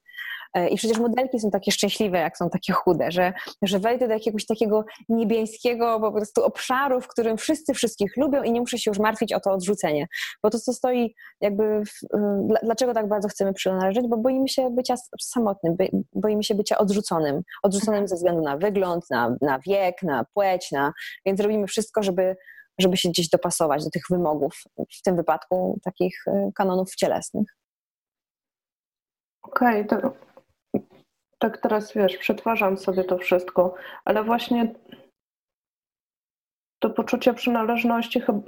E, I przecież modelki są takie szczęśliwe, jak są takie chude, że, że wejdę do jakiegoś takiego niebieskiego po prostu obszaru, w którym wszyscy wszystkich lubią i nie muszę się już martwić o to odrzucenie. Bo to, co stoi jakby, w, y, dla- dlaczego tak bardzo chcemy przynależeć? Bo boimy się bycia samotnym, boimy się bycia odrzuconym. Odrzuconym ze względu na wygląd, na, na wiek, na płeć, na, więc robimy wszystko, żeby, żeby się gdzieś dopasować do tych wymogów, w tym wypadku takich y, kanonów cielesnych. Okej, to tak teraz wiesz, przetwarzam sobie to wszystko, ale właśnie to poczucie przynależności chyba.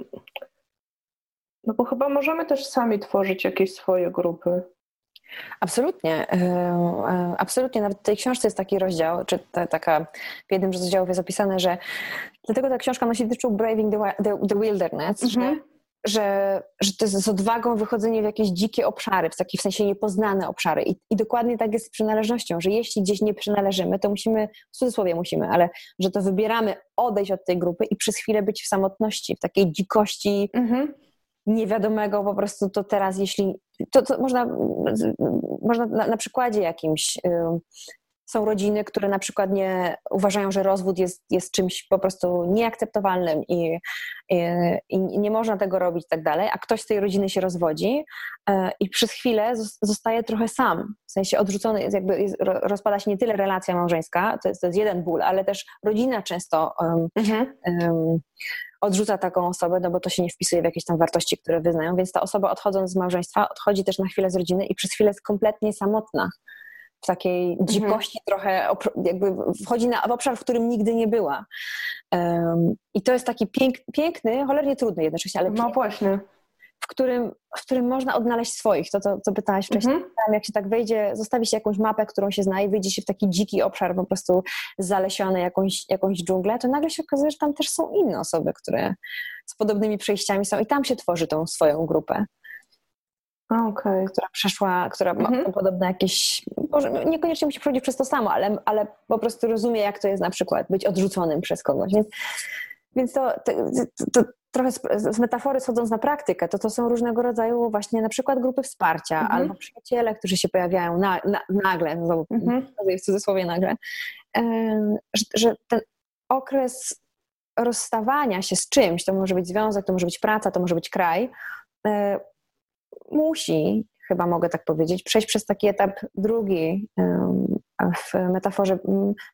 No bo chyba możemy też sami tworzyć jakieś swoje grupy. Absolutnie, e, e, absolutnie. Nawet w tej książce jest taki rozdział, czy ta, taka, w jednym z rozdziałów jest opisane, że dlatego ta książka nosi tytuł Braving the, the, the Wilderness, Mhm. że, że, że to jest z odwagą wychodzenie w jakieś dzikie obszary, w takie w sensie niepoznane obszary. I, I dokładnie tak jest z przynależnością, że jeśli gdzieś nie przynależymy, to musimy, w cudzysłowie musimy, ale że to wybieramy odejść od tej grupy i przez chwilę być w samotności, w takiej dzikości, Mhm. niewiadomego po prostu to teraz, jeśli to, to można, można na, na przykładzie jakimś są rodziny, które na przykład nie uważają, że rozwód jest, jest czymś po prostu nieakceptowalnym i, i, i nie można tego robić i tak dalej, a ktoś z tej rodziny się rozwodzi e, i przez chwilę zos- zostaje trochę sam, w sensie odrzucony, jest jakby jest, ro- rozpada się nie tyle relacja małżeńska, to jest, to jest jeden ból, ale też rodzina często um, Mhm. um, odrzuca taką osobę, no bo to się nie wpisuje w jakieś tam wartości, które wyznają, więc ta osoba odchodząc z małżeństwa odchodzi też na chwilę z rodziny i przez chwilę jest kompletnie samotna. W takiej dzikości trochę, opr- jakby wchodzi na, w obszar, w którym nigdy nie była. Um, I to jest taki pięk, piękny, cholernie trudny jednocześnie, ale No piękny, właśnie. w którym, w którym można odnaleźć swoich, to co, co pytałaś wcześniej. Mhm. Tam jak się tak wejdzie, zostawi się jakąś mapę, którą się zna i wyjdzie się w taki dziki obszar, po prostu zalesiony jakąś, jakąś dżunglę, to nagle się okazuje, że tam też są inne osoby, które z podobnymi przejściami są i tam się tworzy tą swoją grupę, Okej. która przeszła, która ma Mhm. podobne jakieś, może niekoniecznie musi przechodzić przez to samo, ale, ale po prostu rozumie, jak to jest na przykład być odrzuconym przez kogoś. Więc, więc to, to, to, to trochę z, z metafory schodząc na praktykę, to to są różnego rodzaju właśnie na przykład grupy wsparcia Mhm. albo przyjaciele, którzy się pojawiają na, na, nagle, znowu Mhm. w cudzysłowie nagle, że, że ten okres rozstawania się z czymś, to może być związek, to może być praca, to może być kraj, e, musi, chyba mogę tak powiedzieć, przejść przez taki etap drugi. W metaforze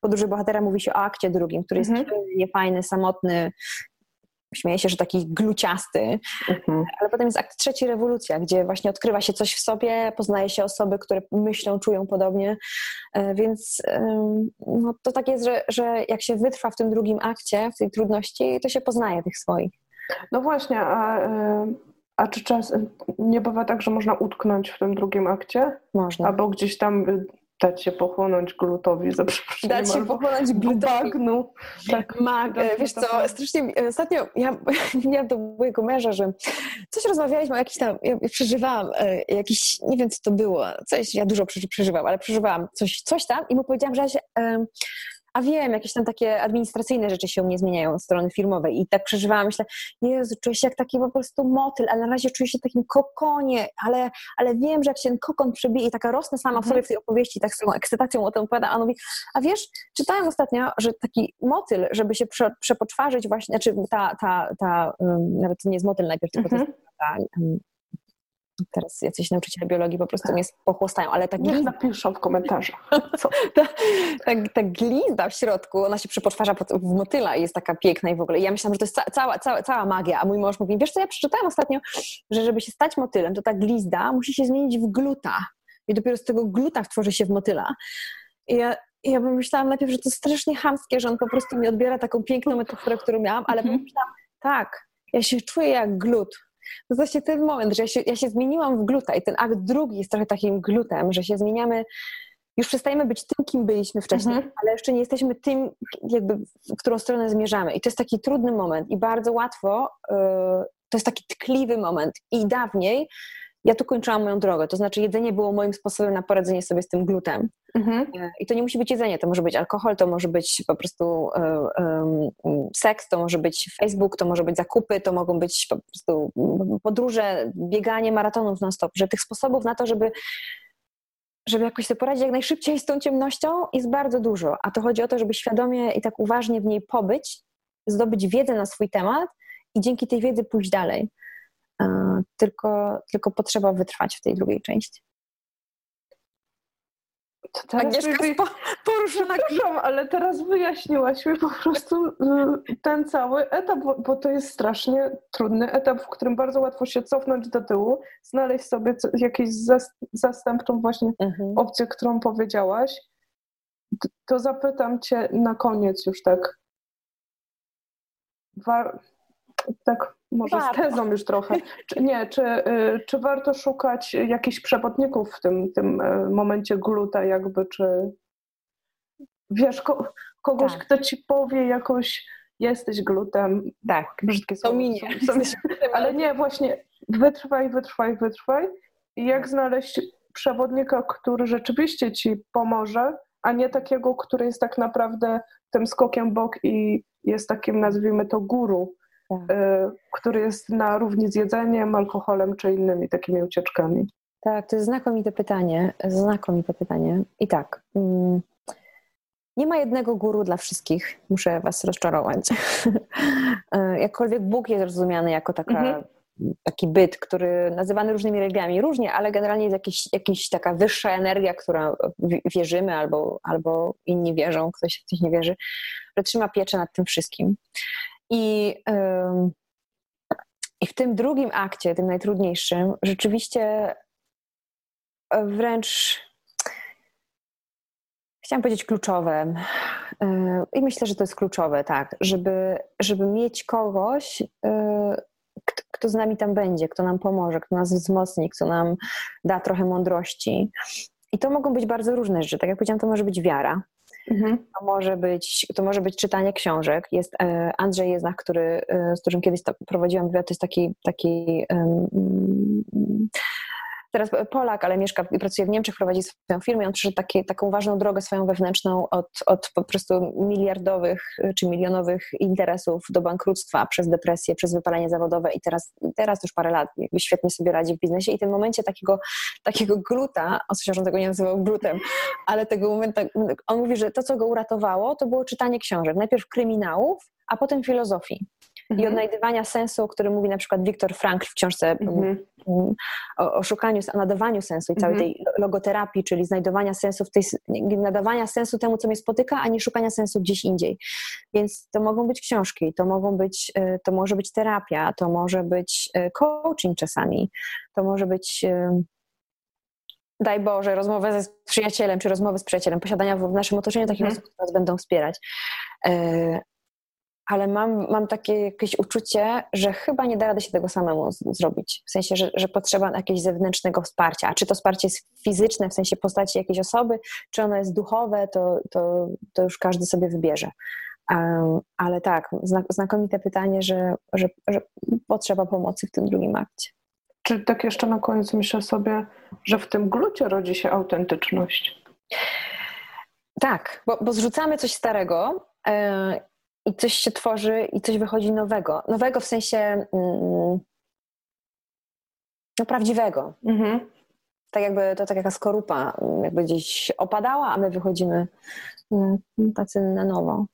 podróży bohatera mówi się o akcie drugim, który jest Mhm. niefajny, samotny, śmieję się, że taki gluciasty, Mhm. ale potem jest akt trzeci, rewolucja, gdzie właśnie odkrywa się coś w sobie, poznaje się osoby, które myślą, czują podobnie, E, więc no, to tak jest, że, że jak się wytrwa w tym drugim akcie, w tej trudności, to się poznaje tych swoich. No właśnie, a, y, a czy czas nie bywa tak, że można utknąć w tym drugim akcie? Można. Albo gdzieś tam y, dać się pochłonąć glutowi za przeproszeniem, Dać się pochłonąć glutowi. bagnu. Tak. Mag, wiesz co, strasznie ostatnio ja miałam do mojego męża, że coś rozmawialiśmy o jakiś tam, ja przeżywałam e, jakiś, nie wiem co to było, coś, ja dużo przeży- przeżywam, ale przeżywałam coś, coś tam i mu powiedziałam, że ja się, a wiem, jakieś tam takie administracyjne rzeczy się u mnie zmieniają od strony firmowej i tak przeżywałam, myślę, Jezu, czuję się jak taki po prostu motyl, ale na razie czuję się takim kokonie, ale, ale wiem, że jak się ten kokon przebije i taka rosnę sama w Mhm. sobie w tej opowieści, tak z tą ekscytacją o tym opowiada, a on mówi, a wiesz, czytałem ostatnio, że taki motyl, żeby się prze, przepoczwarzyć właśnie, znaczy ta, ta, ta um, nawet to nie jest motyl najpierw, tylko to Mhm. jest ta, um, teraz jacyś nauczyciele biologii po prostu mnie pochłostają, ale tak Niech napiszą w komentarzach. Ta, ta, ta glizda w środku, ona się przepoczwarza w motyla i jest taka piękna i w ogóle. I ja myślałam, że to jest ca cała, cała, cała magia, a mój mąż mówi, wiesz co, ja przeczytałam ostatnio, że żeby się stać motylem, to ta glizda musi się zmienić w gluta i dopiero z tego gluta tworzy się w motyla. I ja, i ja pomyślałam najpierw, że to strasznie chamskie, że on po prostu mi odbiera taką piękną metaforę, którą miałam, ale mhm. pomyślałam, tak, ja się czuję jak glut. To właśnie ten moment, że ja się, ja się zmieniłam w gluta i ten akt drugi jest trochę takim glutem, że się zmieniamy, już przestajemy być tym, kim byliśmy wcześniej, mhm. ale jeszcze nie jesteśmy tym, jakby w którą stronę zmierzamy. I to jest taki trudny moment i bardzo łatwo, yy, to jest taki tkliwy moment. I dawniej ja tu kończyłam moją drogę, to znaczy jedzenie było moim sposobem na poradzenie sobie z tym glutem. Mhm. E, I to nie musi być jedzenie, to może być alkohol, to może być po prostu um, seks, to może być Facebook, to może być zakupy, to mogą być po prostu podróże, bieganie maratonów non-stop, że tych sposobów na to, żeby żeby jakoś sobie poradzić jak najszybciej z tą ciemnością jest bardzo dużo, a to chodzi o to, żeby świadomie i tak uważnie w niej pobyć, zdobyć wiedzę na swój temat i dzięki tej wiedzy pójść dalej. Tylko, tylko potrzeba wytrwać w tej drugiej części. To teraz Agnieszka wy... poruszona ale teraz wyjaśniłaś mi po prostu y, ten cały etap, bo to jest strasznie trudny etap, w którym bardzo łatwo się cofnąć do tyłu, znaleźć sobie jakąś zastępczą właśnie mhm. opcję, którą powiedziałaś. To zapytam cię na koniec już tak. Tak, może warto. z tezą już trochę. Czy, nie, czy, y, czy warto szukać jakichś przewodników w tym, tym y, momencie gluta jakby, czy wiesz, ko, kogoś, tak. kto ci powie jakoś jesteś glutem. Tak, brzydkie słowo. minie. Ale nie, właśnie wytrwaj, wytrwaj, wytrwaj i jak znaleźć przewodnika, który rzeczywiście ci pomoże, a nie takiego, który jest tak naprawdę tym skokiem bok i jest takim, nazwijmy to, guru, który jest na równi z jedzeniem, alkoholem czy innymi takimi ucieczkami? Tak, to jest znakomite pytanie. Znakomite pytanie. I tak. Mm, nie ma jednego guru dla wszystkich. Muszę Was rozczarować. Y, jakkolwiek Bóg jest rozumiany jako taka, mhm. taki byt, który nazywany różnymi religiami, różnie, ale generalnie jest jakiś taka wyższa energia, która wierzymy albo, albo inni wierzą, ktoś, ktoś nie wierzy, że trzyma pieczę nad tym wszystkim. I, I w tym drugim akcie, tym najtrudniejszym, rzeczywiście e, wręcz chciałam powiedzieć kluczowe. E, I myślę, że to jest kluczowe, tak, żeby, żeby mieć kogoś, e, kto z nami tam będzie, kto nam pomoże, kto nas wzmocni, kto nam da trochę mądrości. I to mogą być bardzo różne rzeczy. Tak jak powiedziałam, to może być wiara, Mhm. To, może być, to może być czytanie książek. Jest e, Andrzej Jeznach, który, e, z którym kiedyś prowadziłam wywiad, to jest taki, taki um, teraz Polak, ale mieszka i pracuje w Niemczech, prowadzi swoją firmę. On przyszedł taki, taką ważną drogę swoją wewnętrzną od, od po prostu miliardowych czy milionowych interesów do bankructwa przez depresję, przez wypalenie zawodowe i teraz, teraz już parę lat jakby świetnie sobie radzi w biznesie i tym momencie takiego, takiego gluta, on tego nie nazywał glutem, ale tego momentu, on mówi, że to, co go uratowało, to było czytanie książek. Najpierw kryminałów, a potem filozofii mhm. i odnajdywania sensu, o którym mówi na przykład Viktor Frankl w książce mhm. o, o szukaniu, o nadawaniu sensu i całej mhm. tej logoterapii, czyli znajdowania sensu w tej, nadawania sensu temu, co mnie spotyka, a nie szukania sensu gdzieś indziej. Więc to mogą być książki, to mogą być, y, to może być terapia, to może być y, coaching czasami, to może być y, daj Boże, rozmowę ze przyjacielem, czy rozmowy z przyjacielem, posiadania w naszym otoczeniu takich mhm. osób, które nas będą wspierać ale mam, mam takie jakieś uczucie, że chyba nie da rady się tego samemu z, zrobić. W sensie, że, że potrzeba jakiegoś zewnętrznego wsparcia. A czy to wsparcie jest fizyczne, w sensie postaci jakiejś osoby, czy ono jest duchowe, to, to, to już każdy sobie wybierze. Um, ale tak, znakomite pytanie, że, że, że potrzeba pomocy w tym drugim akcie. Czy tak jeszcze na koniec myślę sobie, że w tym glucie rodzi się autentyczność? Tak, bo, bo zrzucamy coś starego yy, i coś się tworzy i coś wychodzi nowego. Nowego w sensie mm, no prawdziwego. Mhm. Tak jakby to tak jaka skorupa jakby gdzieś opadała, a my wychodzimy mm, tacy na nowo.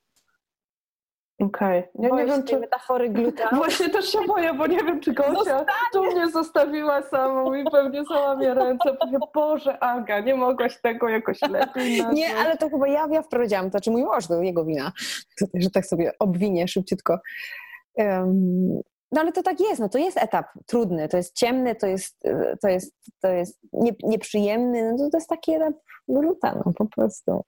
Okej. Okay. Ja nie wiem, czy metafory gluta. Właśnie też się boję, bo nie wiem, czy Gosia tu mnie zostawiła samą i pewnie załamie ręce. Powie, Boże, Aga, nie mogłaś tego jakoś lepiej nazwać. Nie, ale to chyba ja, ja wprowadziłam to, czy mój mąż, to jego wina, że tak sobie obwinie szybciutko. Um, no ale to tak jest, no to jest etap trudny, to jest ciemny, to jest, to jest, to jest nie, nieprzyjemny, no to, to jest taki etap gluta, no po prostu.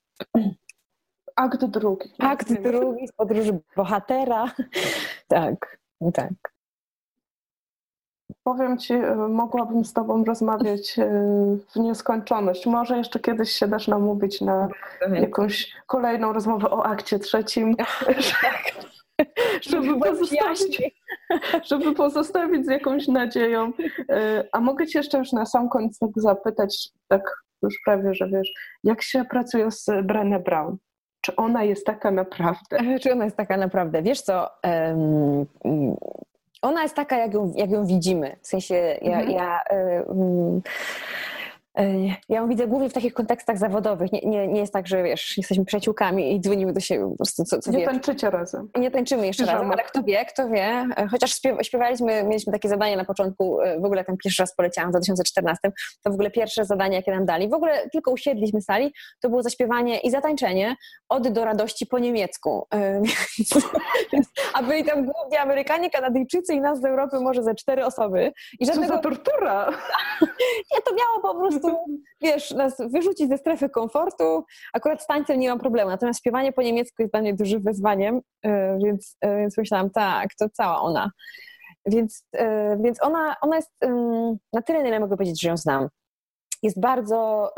Akt drugi. Akt drugi z podróży bohatera. tak, tak. Powiem Ci, e, mogłabym z Tobą rozmawiać e, w nieskończoność. Może jeszcze kiedyś się dasz namówić na jakąś kolejną rozmowę o akcie trzecim, żeby pozostawić, żeby pozostawić z jakąś nadzieją. E, a mogę Cię jeszcze już na sam koniec tak zapytać, tak już prawie, że wiesz, jak się pracuje z Brené Brown? Czy ona jest taka naprawdę? Czy ona jest taka naprawdę? Wiesz co, um, ona jest taka, jak ją, jak ją widzimy. W sensie ja, mhm. ja um, ja ją widzę głównie w takich kontekstach zawodowych. Nie, nie, nie jest tak, że wiesz, jesteśmy przyjaciółkami i dzwonimy do siebie po prostu co, co Nie tańczycie razem. Nie tańczymy jeszcze razem, ale kto wie, kto wie. Chociaż śpiewaliśmy, mieliśmy takie zadanie na początku, w ogóle ten pierwszy raz poleciałam w 2014, to w ogóle pierwsze zadanie, jakie nam dali. W ogóle tylko usiedliśmy sali, to było zaśpiewanie i zatańczenie od do radości po niemiecku. A byli tam głównie Amerykanie, Kanadyjczycy i nas z Europy może ze cztery osoby. I żadnego... Co za tortura! Nie, to miało po prostu wiesz, nas wyrzucić ze strefy komfortu. Akurat z tańcem nie mam problemu, natomiast śpiewanie po niemiecku jest dla mnie dużym wyzwaniem, e, więc, e, więc myślałam, tak, to cała ona. Więc, e, więc ona, ona jest na tyle, ile mogę powiedzieć, że ją znam. Jest bardzo,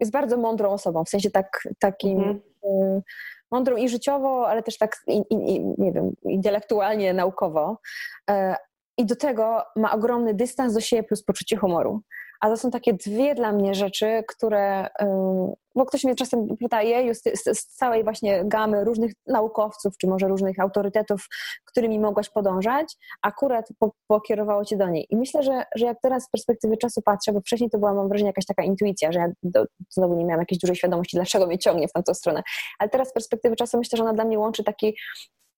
jest bardzo mądrą osobą, w sensie tak, takim mhm. mądrą i życiowo, ale też tak, i, i, nie wiem, intelektualnie, naukowo. I do tego ma ogromny dystans do siebie plus poczucie humoru. A to są takie dwie dla mnie rzeczy, które, bo ktoś mnie czasem pyta, jeju, z, całej właśnie gamy różnych naukowców, czy może różnych autorytetów, którymi mogłaś podążać, akurat po, pokierowało cię do niej. I myślę, że, że jak teraz z perspektywy czasu patrzę, bo wcześniej to była, mam wrażenie, jakaś taka intuicja, że ja do, znowu nie miałam jakiejś dużej świadomości, dlaczego mnie ciągnie w tamtą stronę. Ale teraz z perspektywy czasu myślę, że ona dla mnie łączy taki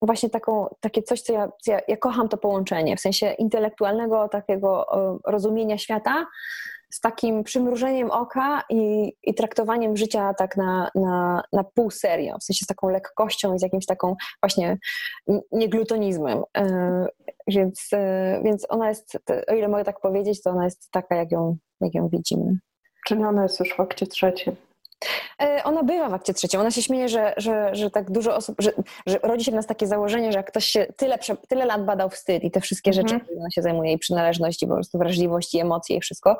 właśnie taką, takie coś, co ja, co ja, ja kocham to połączenie, w sensie intelektualnego takiego rozumienia świata z takim przymrużeniem oka i, i traktowaniem życia tak na, na, na pół serio, w sensie z taką lekkością i z jakimś taką właśnie nieglutonizmem. E, więc, e, więc ona jest, o ile mogę tak powiedzieć, to ona jest taka, jak ją, jak ją widzimy. Czyli ona jest już w akcie trzecim. E, ona bywa w akcie trzecim. Ona się śmieje, że, że, że tak dużo osób, że, że rodzi się w nas takie założenie, że jak ktoś się tyle, tyle lat badał wstyd i te wszystkie rzeczy, którymi ona się zajmuje, i przynależność, i po prostu wrażliwość, i emocje, i wszystko,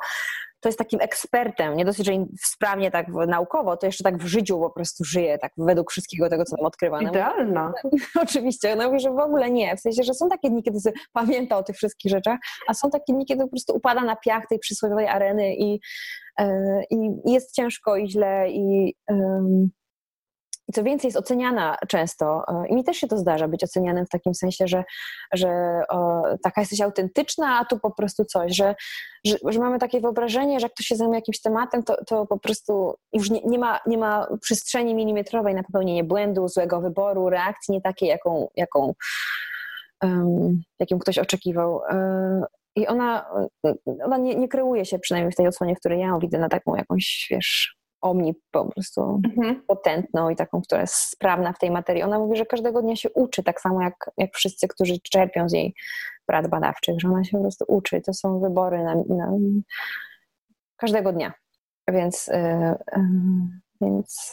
to jest takim ekspertem, nie dosyć, że sprawnie tak naukowo, to jeszcze tak w życiu po prostu żyje, tak według wszystkiego tego, co tam odkrywa. Idealna. Oczywiście, mówi, że w ogóle nie, w sensie, że są takie dni, kiedy sobie pamięta o tych wszystkich rzeczach, a są takie dni, kiedy po prostu upada na piach tej przysłowiowej areny i, i jest ciężko i źle i co więcej, jest oceniana często, e, i mi też się to zdarza być ocenianym w takim sensie, że, że o, taka jesteś autentyczna, a tu po prostu coś, że, że, że, mamy takie wyobrażenie, że jak ktoś się zajmuje jakimś tematem, to, to po prostu już nie, nie, ma, nie ma przestrzeni milimetrowej na popełnienie błędu, złego wyboru, reakcji nie takiej, jaką, jaką, um, jaką ktoś oczekiwał. Um, i ona, ona nie, nie kreuje się, przynajmniej w tej odsłonie, w której ja ją widzę, na taką jakąś, wiesz, omni po prostu mhm. potentną i taką, która jest sprawna w tej materii. Ona mówi, że każdego dnia się uczy, tak samo jak, jak wszyscy, którzy czerpią z jej prac badawczych, że ona się po prostu uczy. To są wybory na, na każdego dnia. Więc, yy, yy, więc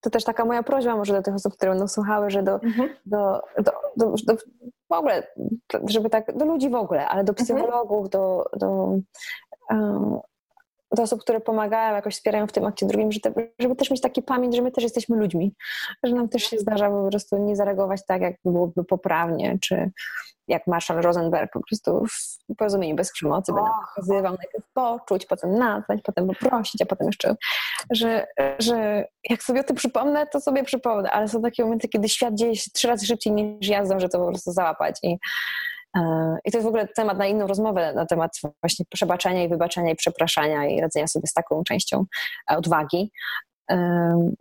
to też taka moja prośba może do tych osób, które będą słuchały, że do, mhm. do, do, do, do, w ogóle, żeby tak, do ludzi w ogóle, ale do mhm. psychologów, do, do do osób, które pomagają, jakoś wspierają w tym akcie drugim, żeby, żeby też mieć taki pamięć, że my też jesteśmy ludźmi, że nam też się zdarza po prostu nie zareagować tak, jak byłoby poprawnie, czy jak Marshall Rosenberg po prostu w porozumieniu bez przemocy będę pokazywał, najpierw poczuć, potem nazwać, potem poprosić, a potem jeszcze, że, że jak sobie o tym przypomnę, to sobie przypomnę, ale są takie momenty, kiedy świat dzieje się trzy razy szybciej niż ja zdążę to po prostu załapać i I to jest w ogóle temat na inną rozmowę, na temat właśnie przebaczenia i wybaczenia i przepraszania i radzenia sobie z taką częścią e, odwagi. Mm,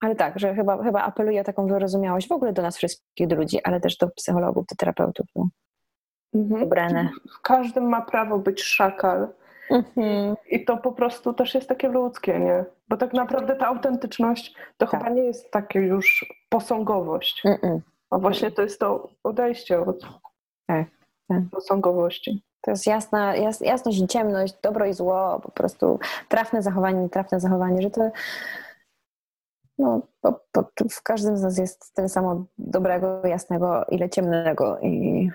Ale tak, że chyba, chyba apeluję o taką wyrozumiałość w ogóle do nas wszystkich, do ludzi, ale też do psychologów, do terapeutów. No. Mhm. Dobrane. Każdy ma prawo być szakal. Mhm. I to po prostu też jest takie ludzkie, nie? Bo tak naprawdę ta autentyczność to Tak. chyba nie jest takie już posągowość. A właśnie to jest to odejście od Tak, tak. posągowości. To jest jasna, jas, jasność i ciemność, dobro i zło, po prostu trafne zachowanie, nietrafne zachowanie, że to no, po, po, w każdym z nas jest tyle samo dobrego, jasnego, ile ciemnego i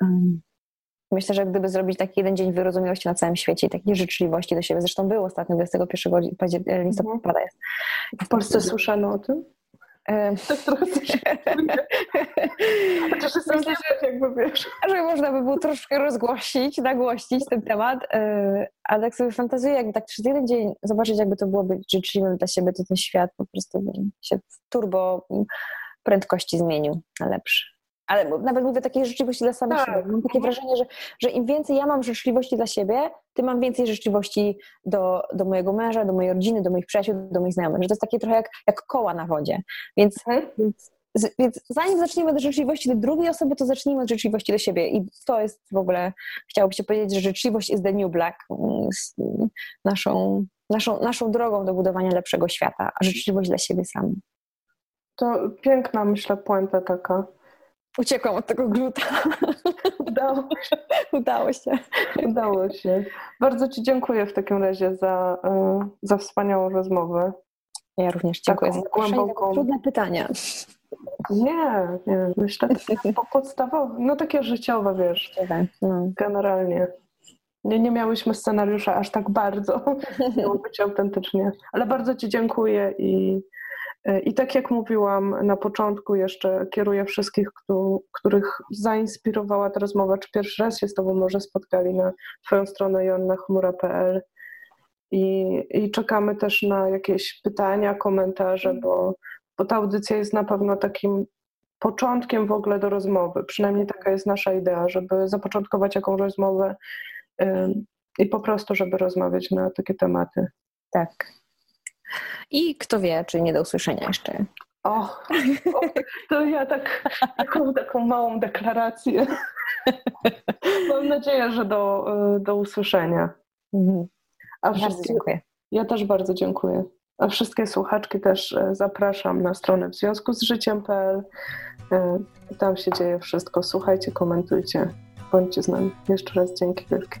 um, myślę, że gdyby zrobić taki jeden dzień wyrozumiałości na całym świecie i takiej życzliwości do siebie, zresztą był ostatnio 21 li- paździer- listopada jest. W Polsce słyszano o tym? Tak trochę Chociaż jestem Myślę, ciekaw, jakby wiesz. że można by było troszkę rozgłosić, nagłościć ten temat, yy, ale tak sobie fantazuję, jakby tak przez jeden dzień zobaczyć, jakby to było być życzliwym dla siebie, to ten świat po prostu się w turbo prędkości zmienił na lepszy. Ale nawet mówię takiej życzliwości dla samych Tak. siebie. Mam takie wrażenie, że, że im więcej ja mam życzliwości dla siebie, tym mam więcej życzliwości do, do mojego męża, do mojej rodziny, do moich przyjaciół, do moich znajomych. Że to jest takie trochę jak, jak koła na wodzie. Więc Mhm. więc, więc zanim zaczniemy od życzliwości do drugiej osoby, to zacznijmy od życzliwości do siebie. I to jest w ogóle, chciałoby się powiedzieć, że życzliwość is the new black, mm, mm, naszą, naszą, naszą drogą do budowania lepszego świata, a życzliwość dla siebie samych. To piękna, myślę, puenta taka. Uciekłam od tego gluta. Udało, Udało się. udało się. Bardzo Ci dziękuję w takim razie za, y, za wspaniałą rozmowę. Ja również dziękuję Taką za głęboką- Trudne pytania. Nie, nie, myślę, takie po- podstawowe, no takie życiowe, wiesz, No. generalnie. Nie, nie miałyśmy scenariusza aż tak bardzo, miało być autentycznie, ale bardzo Ci dziękuję i, i tak jak mówiłam na początku, jeszcze kieruję wszystkich, któ- których zainspirowała ta rozmowa, czy pierwszy raz się z Tobą może spotkali na Twoją stronę jonnachmura.pl i, i czekamy też na jakieś pytania, komentarze, bo, bo ta audycja jest na pewno takim początkiem w ogóle do rozmowy. Przynajmniej taka jest nasza idea, żeby zapoczątkować jakąś rozmowę ym, i po prostu, żeby rozmawiać na takie tematy. Tak. I kto wie, czy nie do usłyszenia jeszcze. O, o to ja tak, taką, taką małą deklarację. Mam nadzieję, że do, do usłyszenia. Mhm. A Bardzo dziękuję. ja też bardzo dziękuję. A wszystkie słuchaczki też e, zapraszam na stronę w związku z życiem.pl. E, Tam się dzieje wszystko. Słuchajcie, komentujcie. Bądźcie z nami. Jeszcze raz dzięki wielkie.